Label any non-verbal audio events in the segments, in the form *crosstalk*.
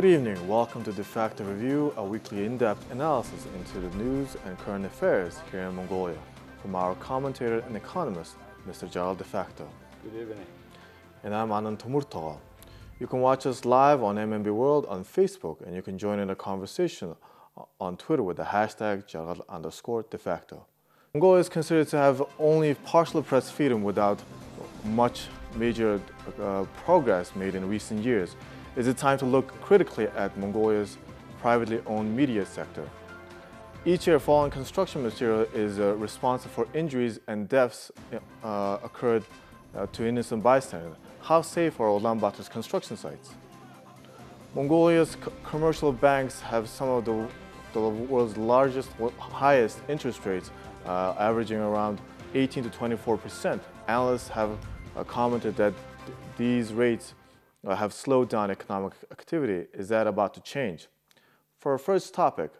Good evening. Welcome to Defacto Review, a weekly in-depth analysis into the news and current affairs here in Mongolia from our commentator and economist, Mr. Jargal Defacto. Good evening. And I'm Anand Tomurtaga. You can watch us live on MNB World on Facebook, and you can join in a conversation on Twitter with the hashtag Jargal underscore de facto. Mongolia is considered to have only partial press freedom without much major uh, progress made in recent years. Is it time to look critically at Mongolia's privately owned media sector? Each year, falling construction material is uh, responsible for injuries and deaths uh, occurred uh, to innocent bystanders. How safe are Ulaanbaatar's construction sites? Mongolia's commercial banks have some of the, the world's largest, highest interest rates, uh, averaging around 18 to 24 percent. Analysts have uh, commented that these rates have slowed down economic activity. Is that about to change? For our first topic,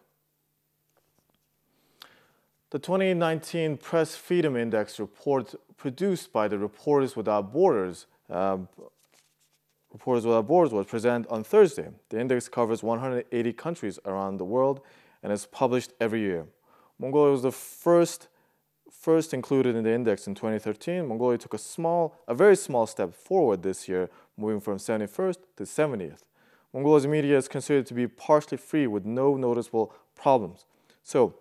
the 2019 Press Freedom Index report produced by the Reporters Without Borders, um, Reporters Without Borders was presented on Thursday. The index covers 180 countries around the world and is published every year. Mongolia was the first first included in the index in 2013, Mongolia took a small, a very small step forward this year, moving from 71st to 70th. Mongolia's media is considered to be partially free with no noticeable problems. So,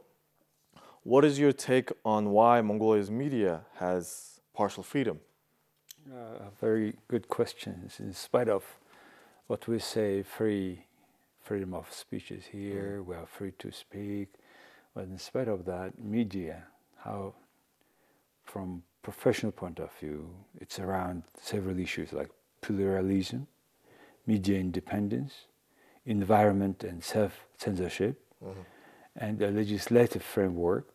what is your take on why Mongolia's media has partial freedom? Uh, very good questions. In spite of what we say, free freedom of speech is here, mm. we are free to speak, but in spite of that, media, how from professional point of view, it's around several issues like pluralism, media independence, environment and self-censorship, mm-hmm. and a legislative framework,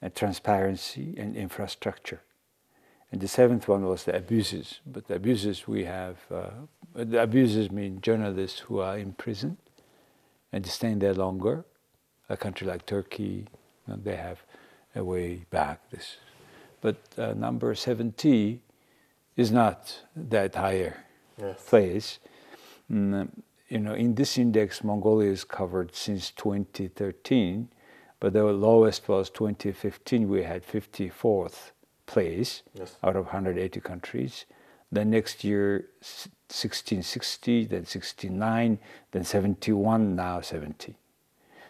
and transparency and infrastructure. And the seventh one was the abuses. But the abuses we have, uh, the abuses mean journalists who are in prison and staying there longer. A country like Turkey, you know, they have a way back. This but uh, number 70 is not that higher yes. place. Mm, you know, in this index, Mongolia is covered since 2013, but the lowest was 2015. We had 54th place yes. out of 180 countries. The next year, 1660, then 69, then 71, now 70.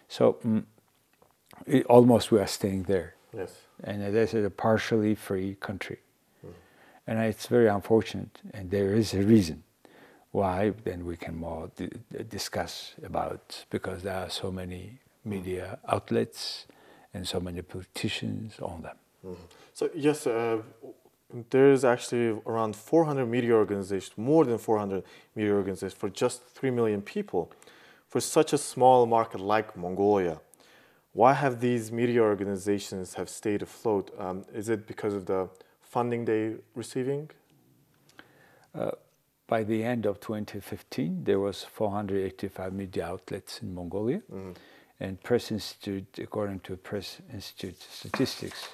So mm, it, almost we are staying there. Yes and this is a partially free country. And it's very unfortunate, and there is a reason why. Then we can more discuss about because there are so many media outlets and so many politicians on them. Mm. So yes, uh, there is actually around 400 media organizations, more than 400 media organizations for just 3 million people. For such a small market like Mongolia, why have these media organizations have stayed afloat? Um, is it because of the funding they receiving? Uh, by the end of 2015, there was 485 media outlets in Mongolia, mm. and Press Institute, according to Press Institute statistics,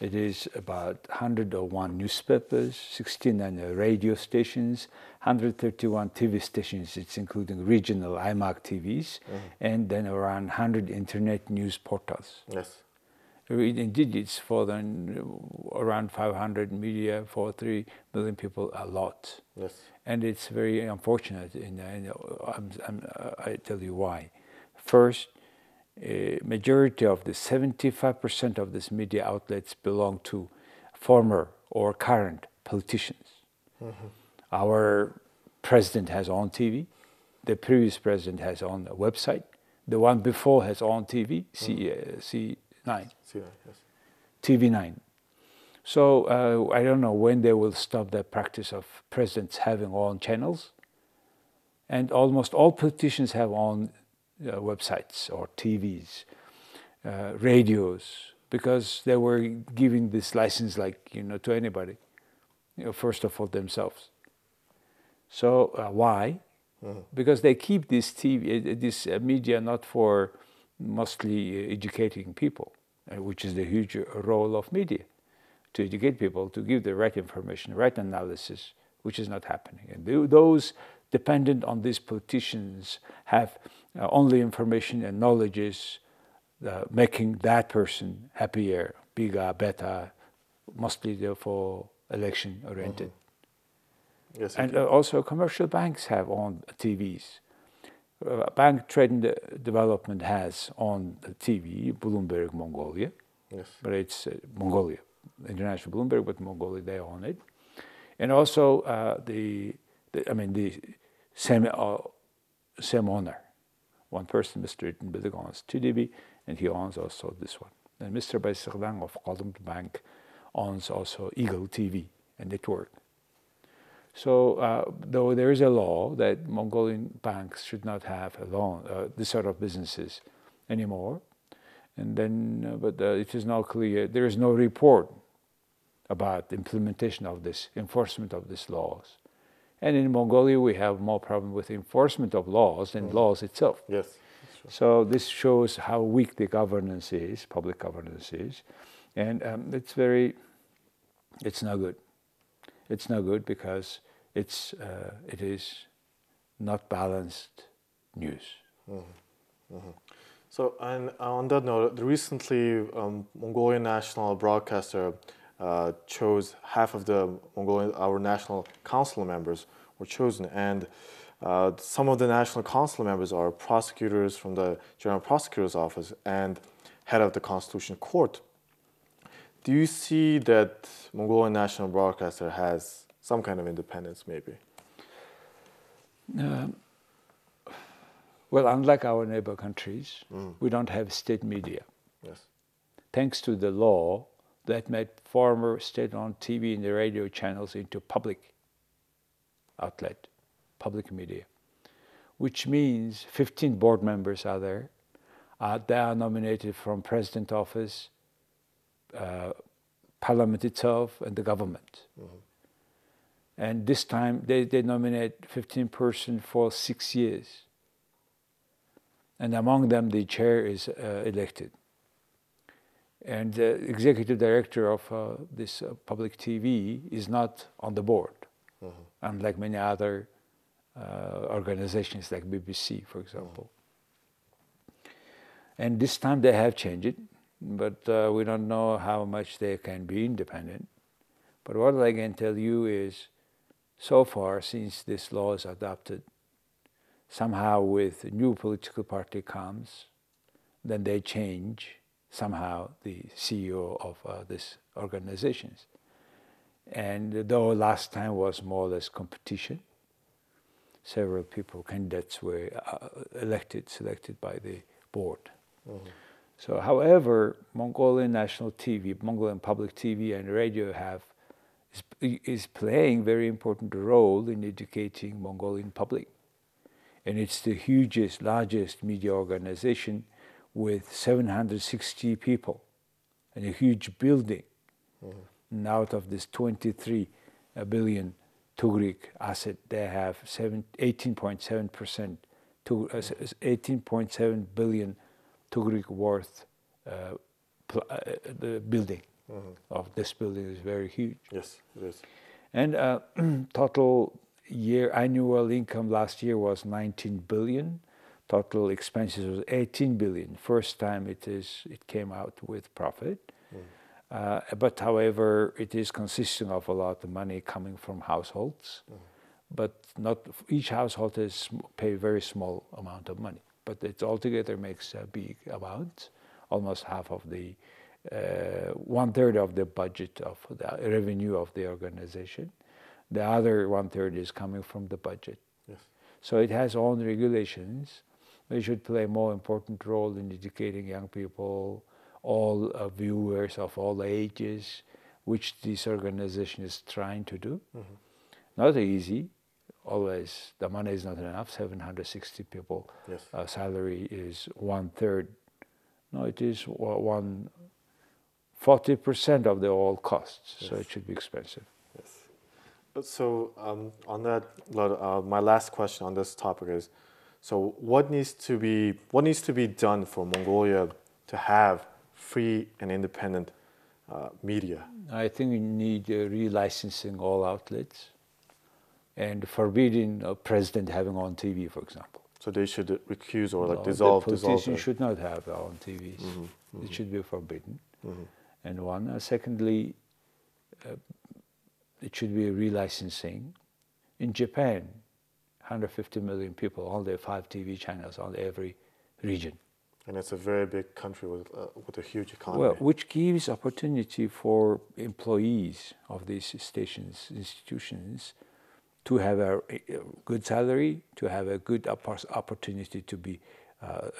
it is about 101 newspapers, 69 radio stations, 131 TV stations, it's including regional aimag TVs, mm-hmm. and then around 100 internet news portals. Yes. Indeed, digits for then around 500 media for 3 million people, a lot. Yes. And it's very unfortunate, and I'm, I'm, tell you why. First, a majority of the 75% of these media outlets belong to former or current politicians. Mm-hmm. Our president has on TV, the previous president has on a website, the one before has on TV, C, mm-hmm. uh, C9. C9 yes. TV9. So uh, I don't know when they will stop the practice of presidents having own channels. And almost all politicians have own uh, websites or TVs, uh, radios, because they were giving this license like you know to anybody, you know, first of all themselves. So uh, why? Mm-hmm. Because they keep this TV, uh, this uh, media not for mostly educating people, uh, which is the huge role of media, to educate people, to give the right information, right analysis, which is not happening. And those dependent on these politicians have uh, only information and knowledge uh, making that person happier, bigger, better, mostly therefore election oriented. Mm-hmm. Yes, and uh, also commercial banks have on TVs. Bank Trade and Development has on the TV Bloomberg Mongolia, yes. but it's uh, Mongolia, International Bloomberg, but Mongolia they own it, and also uh, the, the, I mean the same uh, same owner, one person, Mr. Itin owns TDB, and he owns also this one. And Mr. Bayasgalan of Golomt Bank owns also Eagle TV and network. So, uh, though there is a law that Mongolian banks should not have a loan, uh, this sort of businesses anymore, and then, uh, but uh, it is not clear. There is no report about the implementation of this, enforcement of these laws. And in Mongolia, we have more problem with enforcement of laws than mm. laws itself. Yes. So this shows how weak the governance is, public governance is, and um, it's very, it's not good it's no good because it's uh, it is not balanced news. Mm-hmm. Mm-hmm. So, and on that note, recently um, Mongolian national broadcaster uh, chose half of the Mongolian our national council members were chosen, and uh, some of the national council members are prosecutors from the general prosecutor's office and head of the constitutional court. Do you see that Mongolian national broadcaster has some kind of independence, maybe? Uh, well, unlike our neighbor countries, mm. we don't have state media. Yes. Thanks to the law that made former state-owned TV and the radio channels into public outlet, public media, which means 15 board members are there. Uh, they are nominated from president office, uh, parliament itself and the government. Mm-hmm. And this time they, they nominate 15 persons for six years. And among them, the chair is uh, elected. And the executive director of uh, this uh, public TV is not on the board, mm-hmm. unlike many other uh, organizations like BBC, for example. Mm-hmm. And this time they have changed it but uh, we don't know how much they can be independent. But what I can tell you is, so far since this law is adopted, somehow with new political party comes, then they change somehow the CEO of uh, these organizations. And though last time was more or less competition, several people, candidates were uh, elected, selected by the board. Mm-hmm. So, however, Mongolian national TV, Mongolian public TV and radio have is, is playing very important role in educating Mongolian public. And it's the hugest, largest media organization with 760 people and a huge building. Mm-hmm. And out of this 23 billion Tugrik asset, they have 18.7 percent, 18.7 billion Tugrik worth uh, uh, the building mm-hmm. of this building is very huge. Yes, it is. And uh, *clears throat* total year annual income last year was 19 billion. Total expenses was 18 billion. First time it is it came out with profit. Mm. Uh, but however, it is consisting of a lot of money coming from households, mm. but not each household is pay very small amount of money but it altogether makes a big amount, almost half of the, uh, one third of the budget of the revenue of the organization. The other one third is coming from the budget. Yes. So it has own regulations. They should play a more important role in educating young people, all uh, viewers of all ages, which this organization is trying to do. Mm-hmm. Not easy, always the money is not enough. 760 people. Yes. Uh, salary is one third. No, it is one. 40% of the all costs, yes. so it should be expensive. Yes. But so um, on that, uh, my last question on this topic is, so what needs to be what needs to be done for Mongolia to have free and independent uh, media? I think we need uh, relicensing all outlets and forbidding a president having on TV, for example. So they should recuse or like No, dissolve, the dissolve. politicians should not have on TVs. Mm-hmm, It should be forbidden. Mhm. And one. Uh, secondly, uh, it should be a relicensing. In Japan, 150 million people, only five TV channels on every region. And it's a very big country with uh, with a huge economy. Well, which gives opportunity for employees of these stations, institutions, to have a, good salary, to have a good oppor- opportunity to be uh,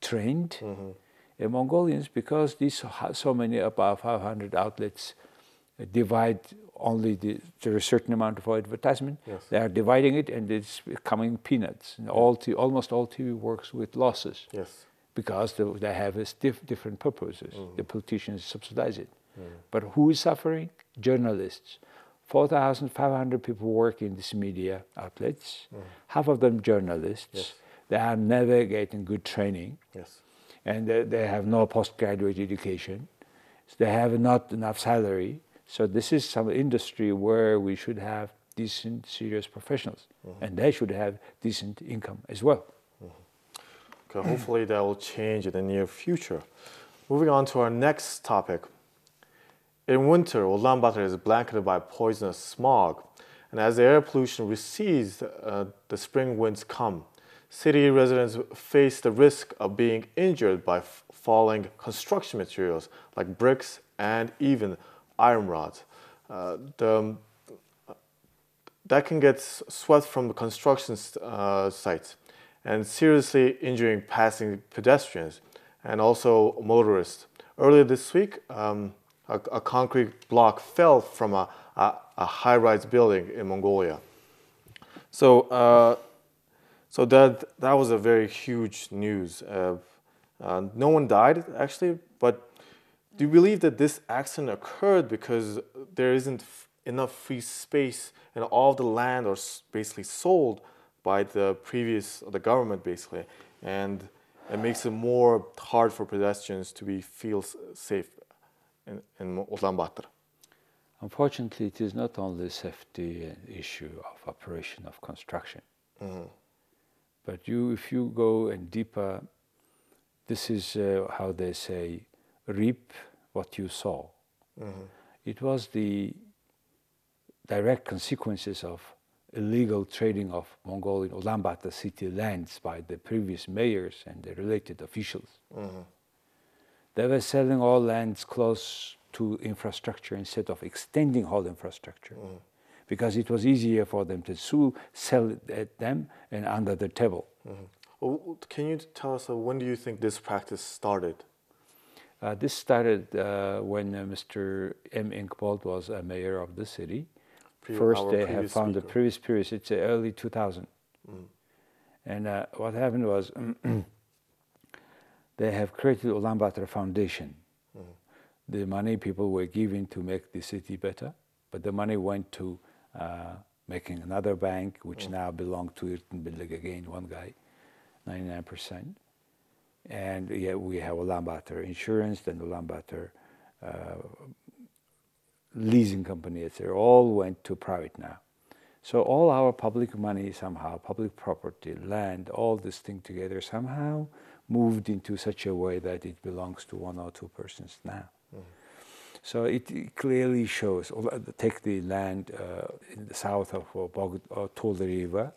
trained. Mhm. And Mongolians, because these so many about 500 outlets divide only the, there is a certain amount of advertisement. Yes. They are dividing it, and it's becoming peanuts. And all t- almost all TV works with losses yes. because they, they have a stiff, different purposes. Mm. The politicians subsidize it. But who is suffering? Journalists. 4,500 people work in these media outlets, mm. half of them journalists. Yes. They are never getting good training Yes. and they, they have no postgraduate education. They have not enough salary. So this is some industry where we should have decent, serious professionals, mm-hmm. and they should have decent income as well. Mm-hmm. Okay, hopefully that will change in the near future. Moving on to our next topic. In winter, Ulaanbaatar is blanketed by poisonous smog, and as the air pollution recedes, uh, the spring winds come. City residents face the risk of being injured by falling construction materials like bricks and even iron rods. Uh, the, that can get swept from the construction uh, sites and seriously injuring passing pedestrians and also motorists. Earlier this week, um, a, a concrete block fell from a, a, a high-rise building in Mongolia. So, uh, so that that was a very huge news. Uh, uh, no one died actually, but do you believe that this accident occurred because there isn't enough free space and all the land are basically sold by the previous the government basically, and it makes it more hard for pedestrians to be feel safe Ulaanbaatar. Unfortunately, it is not only safety issue of operation of construction, mm-hmm. but you, if you go and deeper, this is uh, how they say, reap what you sow. Mm-hmm. It was the direct consequences of illegal trading of Mongolian Ulaanbaatar city lands by the previous mayors and the related officials. Mm-hmm. They were selling all lands close to infrastructure instead of extending whole infrastructure because it was easier for them to sue, sell it at them and under the table. Well, Can you tell us uh, when do you think this practice started? Uh, this started uh, when uh, Mr. M. Enkhbold was a mayor of the city. Pre- First, they have previous found the speaker. previous period, it's uh, early 2000. And uh, what happened was *clears throat* they have created Ulaanbaatar Foundation. The money people were giving to make the city better, but the money went to uh, making another bank, which now belongs to Irten Billig again, one guy, 99%. And yeah, we have Ulaanbaatar Insurance, then Ulaanbaatar uh, leasing company, etc. All went to private now. So all our public money somehow, public property, land, all this thing together somehow moved into such a way that it belongs to one or two persons now. So it, it clearly shows. Take the land uh, in the south of uh, Bog- uh, River.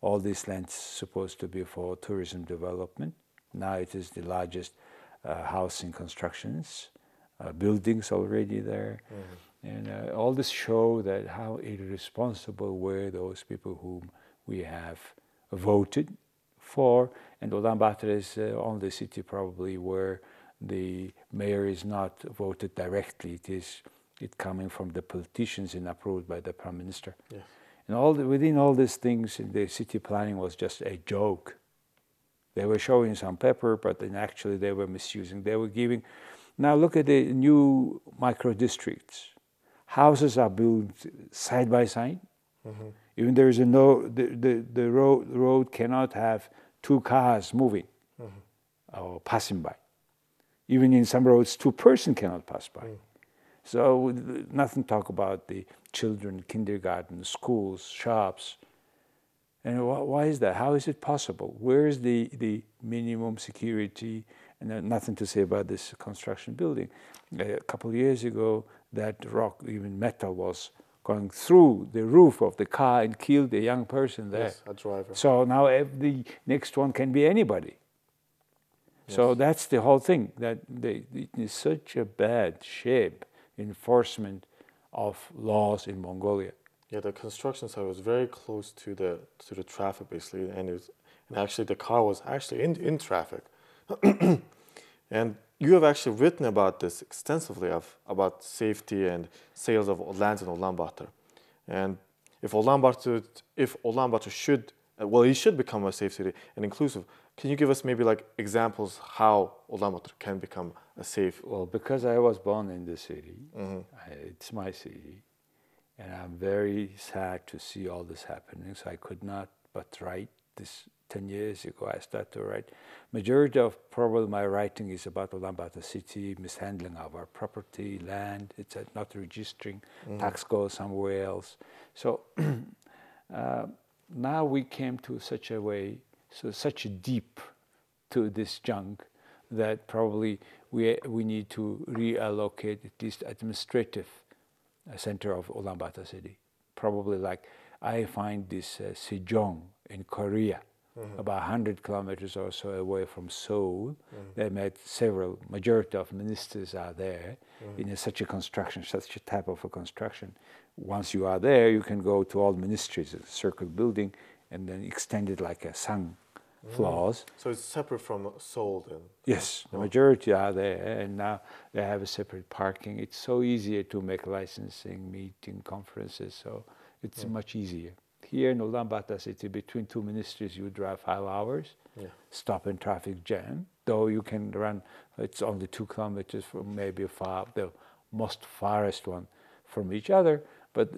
All this land's supposed to be for tourism development. Now it is the largest uh, housing constructions, uh, buildings already there, and uh, all this show that how irresponsible were those people whom we have voted for. And Ulaanbaatar is uh, only city probably where the mayor is not voted directly. It is it coming from the politicians and approved by the prime minister. Yes. And all the, within all these things, the city planning was just a joke. They were showing some paper, but then actually they were misusing. They were giving. Now look at the new micro districts. Houses are built side by side. Even there is a no, the, the, the road, road cannot have two cars moving or passing by. Even in some roads, two person cannot pass by. Mm. So nothing talk about the children, kindergarten, schools, shops. And why is that? How is it possible? Where is the, the minimum security? And nothing to say about this construction building. A couple of years ago, that rock, even metal, was going through the roof of the car and killed a young person there. Yes, a driver. So now the next one can be anybody. Yes. So that's the whole thing. That they, it is such a bad shape enforcement of laws in Mongolia. Yeah, the construction site was very close to the to the traffic basically, and it was, and actually the car was actually in in traffic. *clears throat* and you have actually written about this extensively of about safety and sales of lands in Ulaanbaatar. And if Ulaanbaatar, if Ulaanbaatar should, well, it should become a safe city and inclusive. Can you give us maybe like examples how Ulaanbaatar can become a safe? Well, because I was born in the city, mm-hmm. I, it's my city, and I'm very sad to see all this happening. So I could not but write this 10 years ago, I started to write. Majority of probably my writing is about Ulaanbaatar city, mishandling of our property, land, it's not registering, mm. tax goes somewhere else. So *clears throat* uh, now we came to such a way, so such a deep to this junk that probably we, we need to reallocate at least administrative uh, center of Ulaanbaatar city. Probably like I find this uh, Sejong in Korea mm-hmm. about 100 kilometers or so away from Seoul. Mm-hmm. They met several, majority of ministers are there mm-hmm. in a, such a construction, such a type of a construction. Once you are there, you can go to all ministries, a circle building, and then extend it like a sang mm. floors. So it's separate from Seoul then? Yes, the majority are there, and now they have a separate parking. It's so easier to make licensing, meeting, conferences, so it's mm. much easier. Here in Ulaanbaatar city, between two ministries, you drive five hours, yeah. stop in traffic jam. Though you can run, it's only two kilometers from maybe far, the most farthest one from each other. But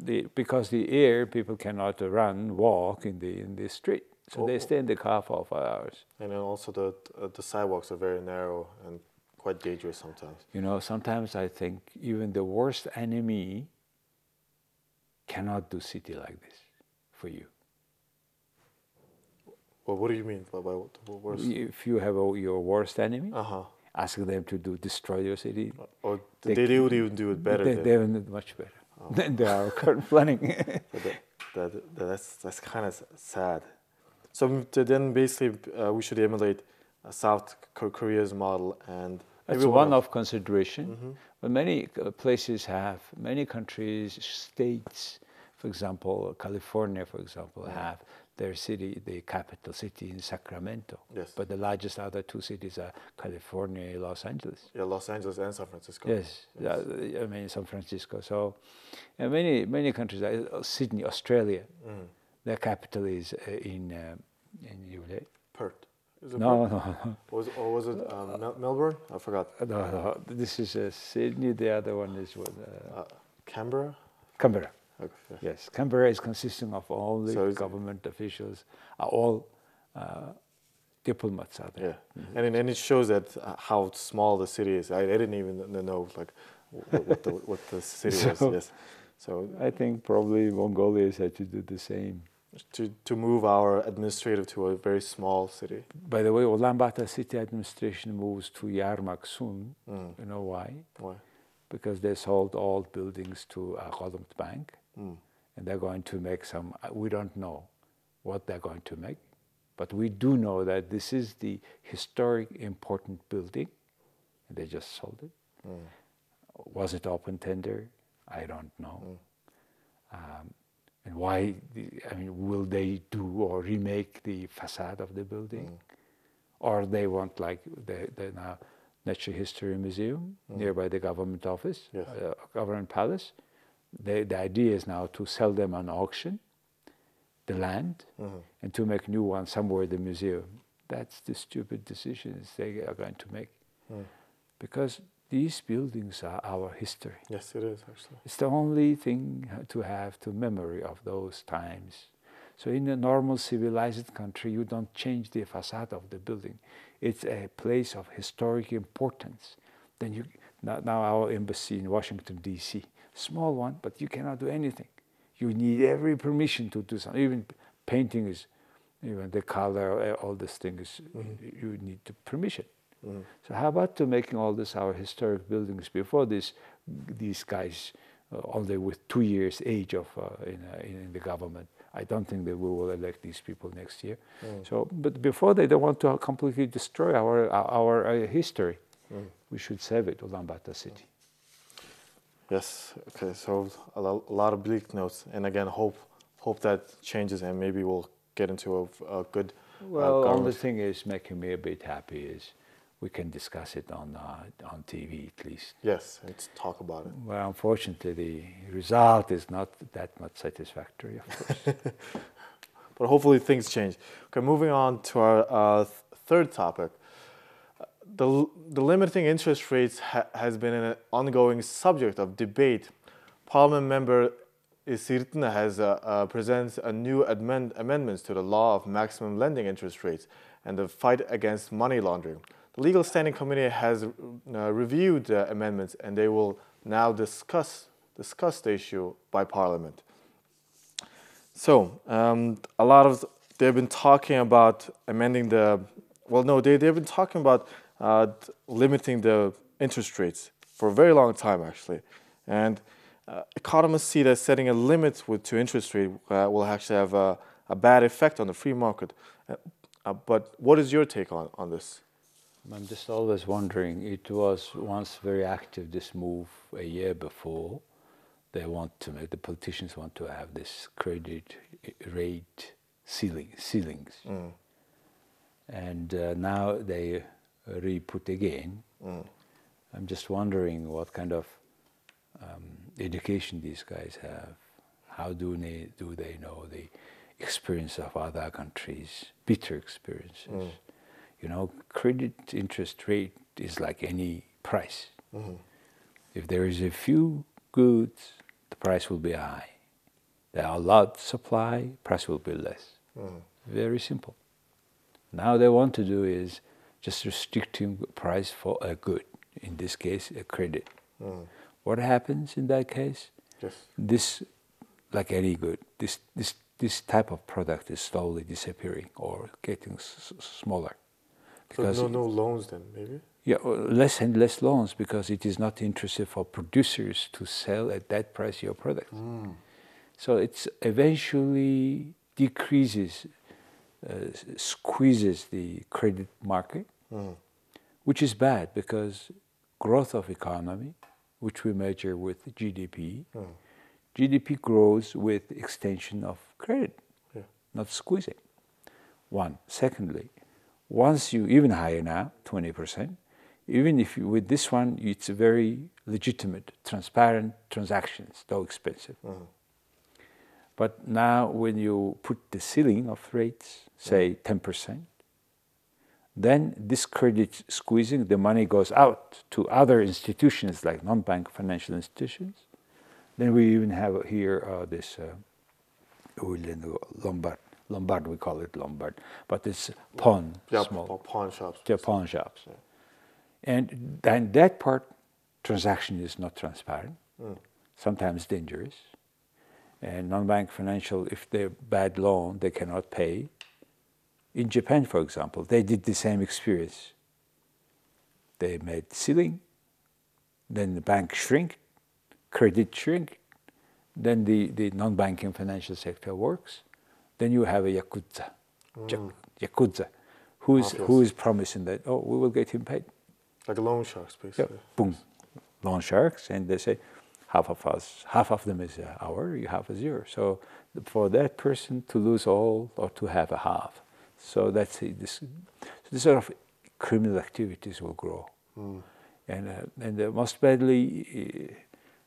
the, because the air, people cannot run, walk in the in the street, so oh. they stay in the car for five hours. And then also the uh, the sidewalks are very narrow and quite dangerous sometimes. You know, sometimes I think even the worst enemy cannot do city like this for you. Well, what do you mean by, by the worst? If you have a, your worst enemy, uh-huh. ask them to do destroy your city. Or oh, they, they would even do it better. They, they will do it much better oh. than *laughs* they are current *laughs* planning. *laughs* that, that, that's that's kind of sad. So then, basically, uh, we should emulate uh, South Korea's model, and that's one of consideration. Mm-hmm. But many uh, places have, many countries, states for example, California, for example, have their city, the capital city in Sacramento. Yes. But the largest other two cities are California, Los Angeles. Yeah, Los Angeles and San Francisco. Yes, yes. Uh, I mean San Francisco. So, many many countries, uh, Sydney, Australia, mm. their capital is uh, in uh, in. Perth. no, no, no. Was or was it um, Mel- Melbourne? I forgot. No, no. This is uh, Sydney. The other one is what? Uh, Canberra. Canberra. Okay. Yes, Canberra is consisting of all the so government officials, uh, all uh, diplomats are there. Yeah, mm-hmm. and and it shows that uh, how small the city is. I, I didn't even know like what, what the what the city *laughs* so, was. Yes, so I think probably Mongolia had to do the same. To, to move our administrative to a very small city. By the way, Ulaanbaatar city administration moves to Yarmag soon. Mm. You know why? Why? Because they sold all buildings to uh, Bank Mm. And they're going to make some, uh, we don't know what they're going to make, but we do know that this is the historic important building, and they just sold it. Mm. Was it open tender? I don't know. Mm. Um, and why, the, I mean, will they do or remake the facade of the building? Or they want like the, the now Natural History Museum mm. nearby the government office, yes. uh, government palace the, the idea is now to sell them on auction, the land, mm-hmm. and to make new ones somewhere in the museum. That's the stupid decisions they are going to make. Mm. Because these buildings are our history. Yes, it is actually. It's the only thing to have to memory of those times. So in a normal civilized country, you don't change the facade of the building. It's a place of historic importance. Then you Now, now our embassy in Washington, D.C., small one, but you cannot do anything. You need every permission to do something. Even painting is, even the color, all these things, mm-hmm. you need the permission. Mm-hmm. So how about to making all this our historic buildings before this, these guys, uh, only with two years age of uh, in, uh, in, the government. I don't think that we will elect these people next year. Mm. So, but before they don't want to completely destroy our our, our uh, history, mm. we should save it, Ulaanbaatar city. Yes. Okay. So a, lot of bleak notes, and again, hope hope that changes, and maybe we'll get into a, a good. Uh, well, uh, only thing is making me a bit happy is we can discuss it on uh, on TV at least. Yes, and talk about it. Well, unfortunately, the result is not that much satisfactory, of course. *laughs* but hopefully, things change. Okay, moving on to our uh, th- third topic the, the limiting interest rates ha- has been an ongoing subject of debate. Parliament member Isirtna has uh, uh, presents a new amend- amendments to the law of maximum lending interest rates and the fight against money laundering. The Legal Standing Committee has uh, reviewed the amendments and they will now discuss discuss the issue by Parliament. So um, a lot of they've been talking about amending the well no they they've been talking about uh, limiting the interest rates for a very long time, actually. And uh, economists see that setting a limit with, to interest rate uh, will actually have a, a, bad effect on the free market. Uh, uh, but what is your take on, on this? I'm just always wondering. It was once very active, this move a year before. They want to make, the politicians want to have this credit rate ceiling, ceilings. Mm. And uh, now they re-put again. Mm. I'm just wondering what kind of um, education these guys have. How do they do they know the experience of other countries, bitter experiences? Mm. You know, credit interest rate is like any price. Mm-hmm. If there is a few goods, the price will be high. There are a lot supply, price will be less. Mm. Very simple. Now they want to do is just restricting price for a good, in this case, a credit. Mm. What happens in that case? Yes. This, like any good, this, this, this type of product is slowly disappearing or getting s- smaller. Because so no, no loans then, maybe? Yeah, less and less loans because it is not interested for producers to sell at that price your product. Mm. So it's eventually decreases, uh, squeezes the credit market mm. which is bad because growth of economy, which we measure with GDP, mm. GDP grows with extension of credit, yeah. not squeezing. One. Secondly, once you even higher now, twenty percent, even if you, with this one it's a very legitimate, transparent transactions, though expensive. Mm. But now when you put the ceiling of rates, say ten percent, then this credit squeezing, the money goes out to other institutions like non-bank financial institutions. Then we even have here uh, this uh, Lombard, Lombard we call it Lombard, but it's pawn, yeah, small pawn shops. Yeah, pawn shops. Yeah. And then that part, transaction is not transparent, mm. sometimes dangerous. And non-bank financial, if they're bad loan, they cannot pay. In Japan, for example, they did the same experience. They made ceiling, then the bank shrink, credit shrink, then the, the non-banking financial sector works, then you have a yakuza, mm. yakuza, who is who is promising that oh we will get him paid, like loan sharks basically. Yeah, boom, loan sharks, and they say half of us, half of them is our, you have a zero. So for that person to lose all or to have a half, so that's this, this sort of criminal activities will grow. Mm. And, uh, and uh, most badly, uh,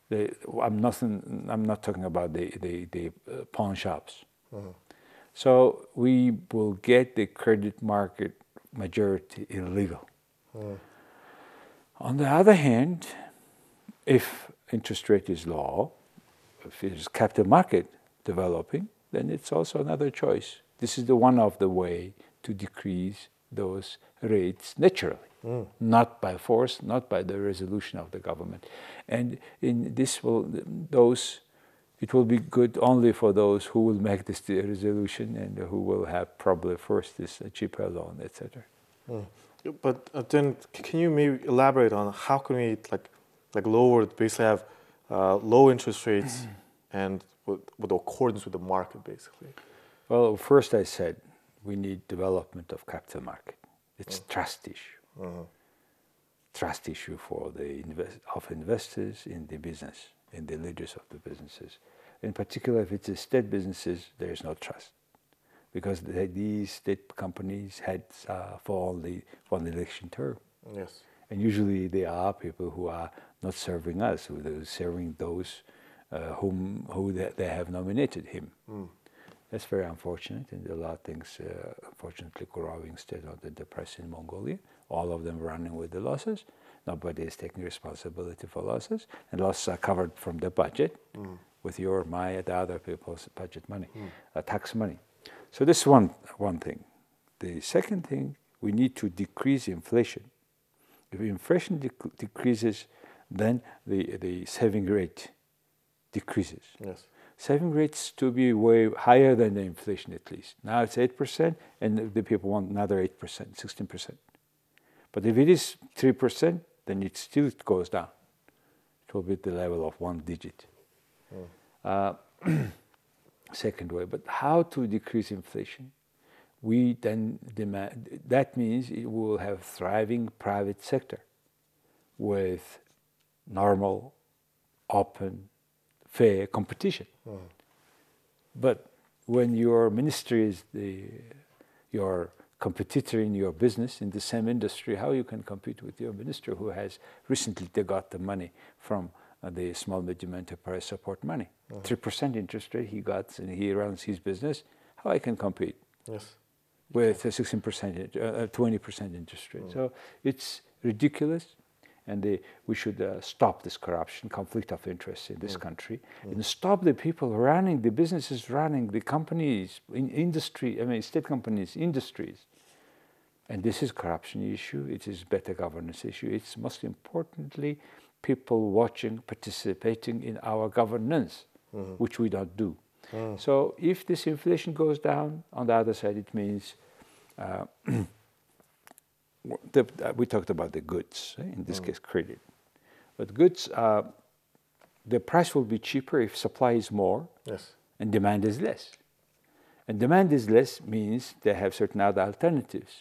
the, I'm, not, I'm not talking about the, the, the uh, pawn shops. Mm. So we will get the credit market majority illegal. Mm. On the other hand, if interest rate is low, if there's capital market developing, then it's also another choice. This is the one of the way to decrease those rates naturally. mm. not by force, not by the resolution of the government. And in this will those it will be good only for those who will make this resolution and who will have probably first this cheaper loan, etc. Mm. But uh, then, can you maybe elaborate on how can we like like lower basically have uh, low interest rates *clears throat* and with, with accordance with the market basically? Well, first I said we need development of capital market. It's mm. trust issue. Mm-hmm. Trust issue for the invest, of investors in the business, in the leaders of the businesses. In particular, if it's state businesses, there is no trust because they, these state companies had uh, for only one election term. Yes. And usually they are people who are not serving us, who are serving those uh, whom who they, they, have nominated him. Mm. That's very unfortunate, and a lot of things, uh, unfortunately, growing still of the press in Mongolia. All of them running with the losses. Nobody is taking responsibility for losses, and losses are covered from the budget mm. with your, my, and other people's budget money, mm. uh, tax money. So this is one one thing. The second thing, we need to decrease inflation. If inflation dec- decreases, then the the saving rate decreases. Yes saving rates to be way higher than the inflation at least. Now it's 8%, and the people want another 8%, 16%. But if it is 3%, then it still goes down. It will be the level of one digit. Mm. Uh, *clears throat* second way, but how to decrease inflation? We then demand, that means we will have thriving private sector with normal, open, fair competition. Mm. But when your ministry is the, your competitor in your business in the same industry, how you can compete with your minister who has recently they got the money from uh, the small medium enterprise support money, hmm. three mm. percent interest rate he got, and he runs his business. How I can compete? Yes. With a sixteen percent, uh, twenty percent interest rate. Mm. So it's ridiculous and they, we should uh, stop this corruption, conflict of interest in this mm. country, mm. and stop the people running the businesses, running the companies, in industry. I mean, state companies, industries. And this is corruption issue. It is better governance issue. It's most importantly people watching, participating in our governance, mm-hmm. which we don't do. Mm. So if this inflation goes down, on the other side, it means. Uh, *clears throat* the, uh, we talked about the goods, eh? in this mm. case, credit. But goods, uh, the price will be cheaper if supply is more yes. and demand is less. And demand is less means they have certain other alternatives,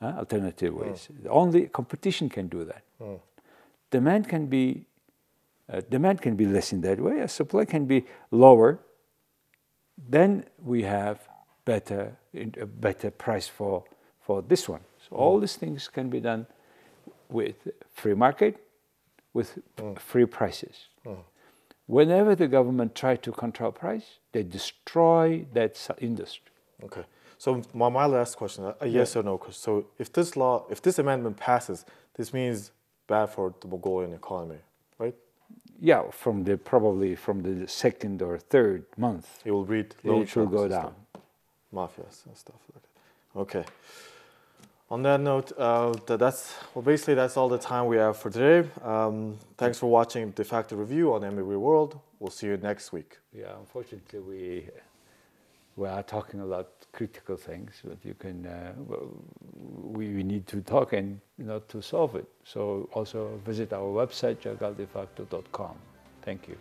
uh, alternative ways. Mm. Only competition can do that. Mm. Demand can be uh, demand can be less in that way. As supply can be lower. Then we have better a better price for for this one. So all these things can be done with free market, with mm. free prices. Mm. Whenever the government try to control price, they destroy that industry. Okay. So my, my last question, a yes yeah. or no question. So if this law, if this amendment passes, this means bad for the Mongolian economy, right? Yeah, from the probably from the second or third month, it will read loan it will go down. Mafias and stuff like that. Okay on that note, uh, that's well, basically that's all the time we have for today. Um, thanks for watching Defacto review on MNB World. We'll see you next week. Yeah, unfortunately, we we are talking a lot critical things, but you can uh, we, we need to talk and not to solve it. So also visit our website jargaldefacto.com. Thank you.